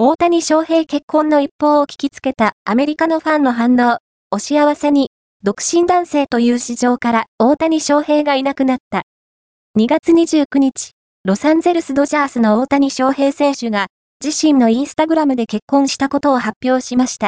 大谷翔平結婚の一報を聞きつけたアメリカのファンの反応。お幸せに、独身男性という市場から大谷翔平がいなくなった。2月29日、ロサンゼルスドジャースの大谷翔平選手が自身のインスタグラムで結婚したことを発表しました。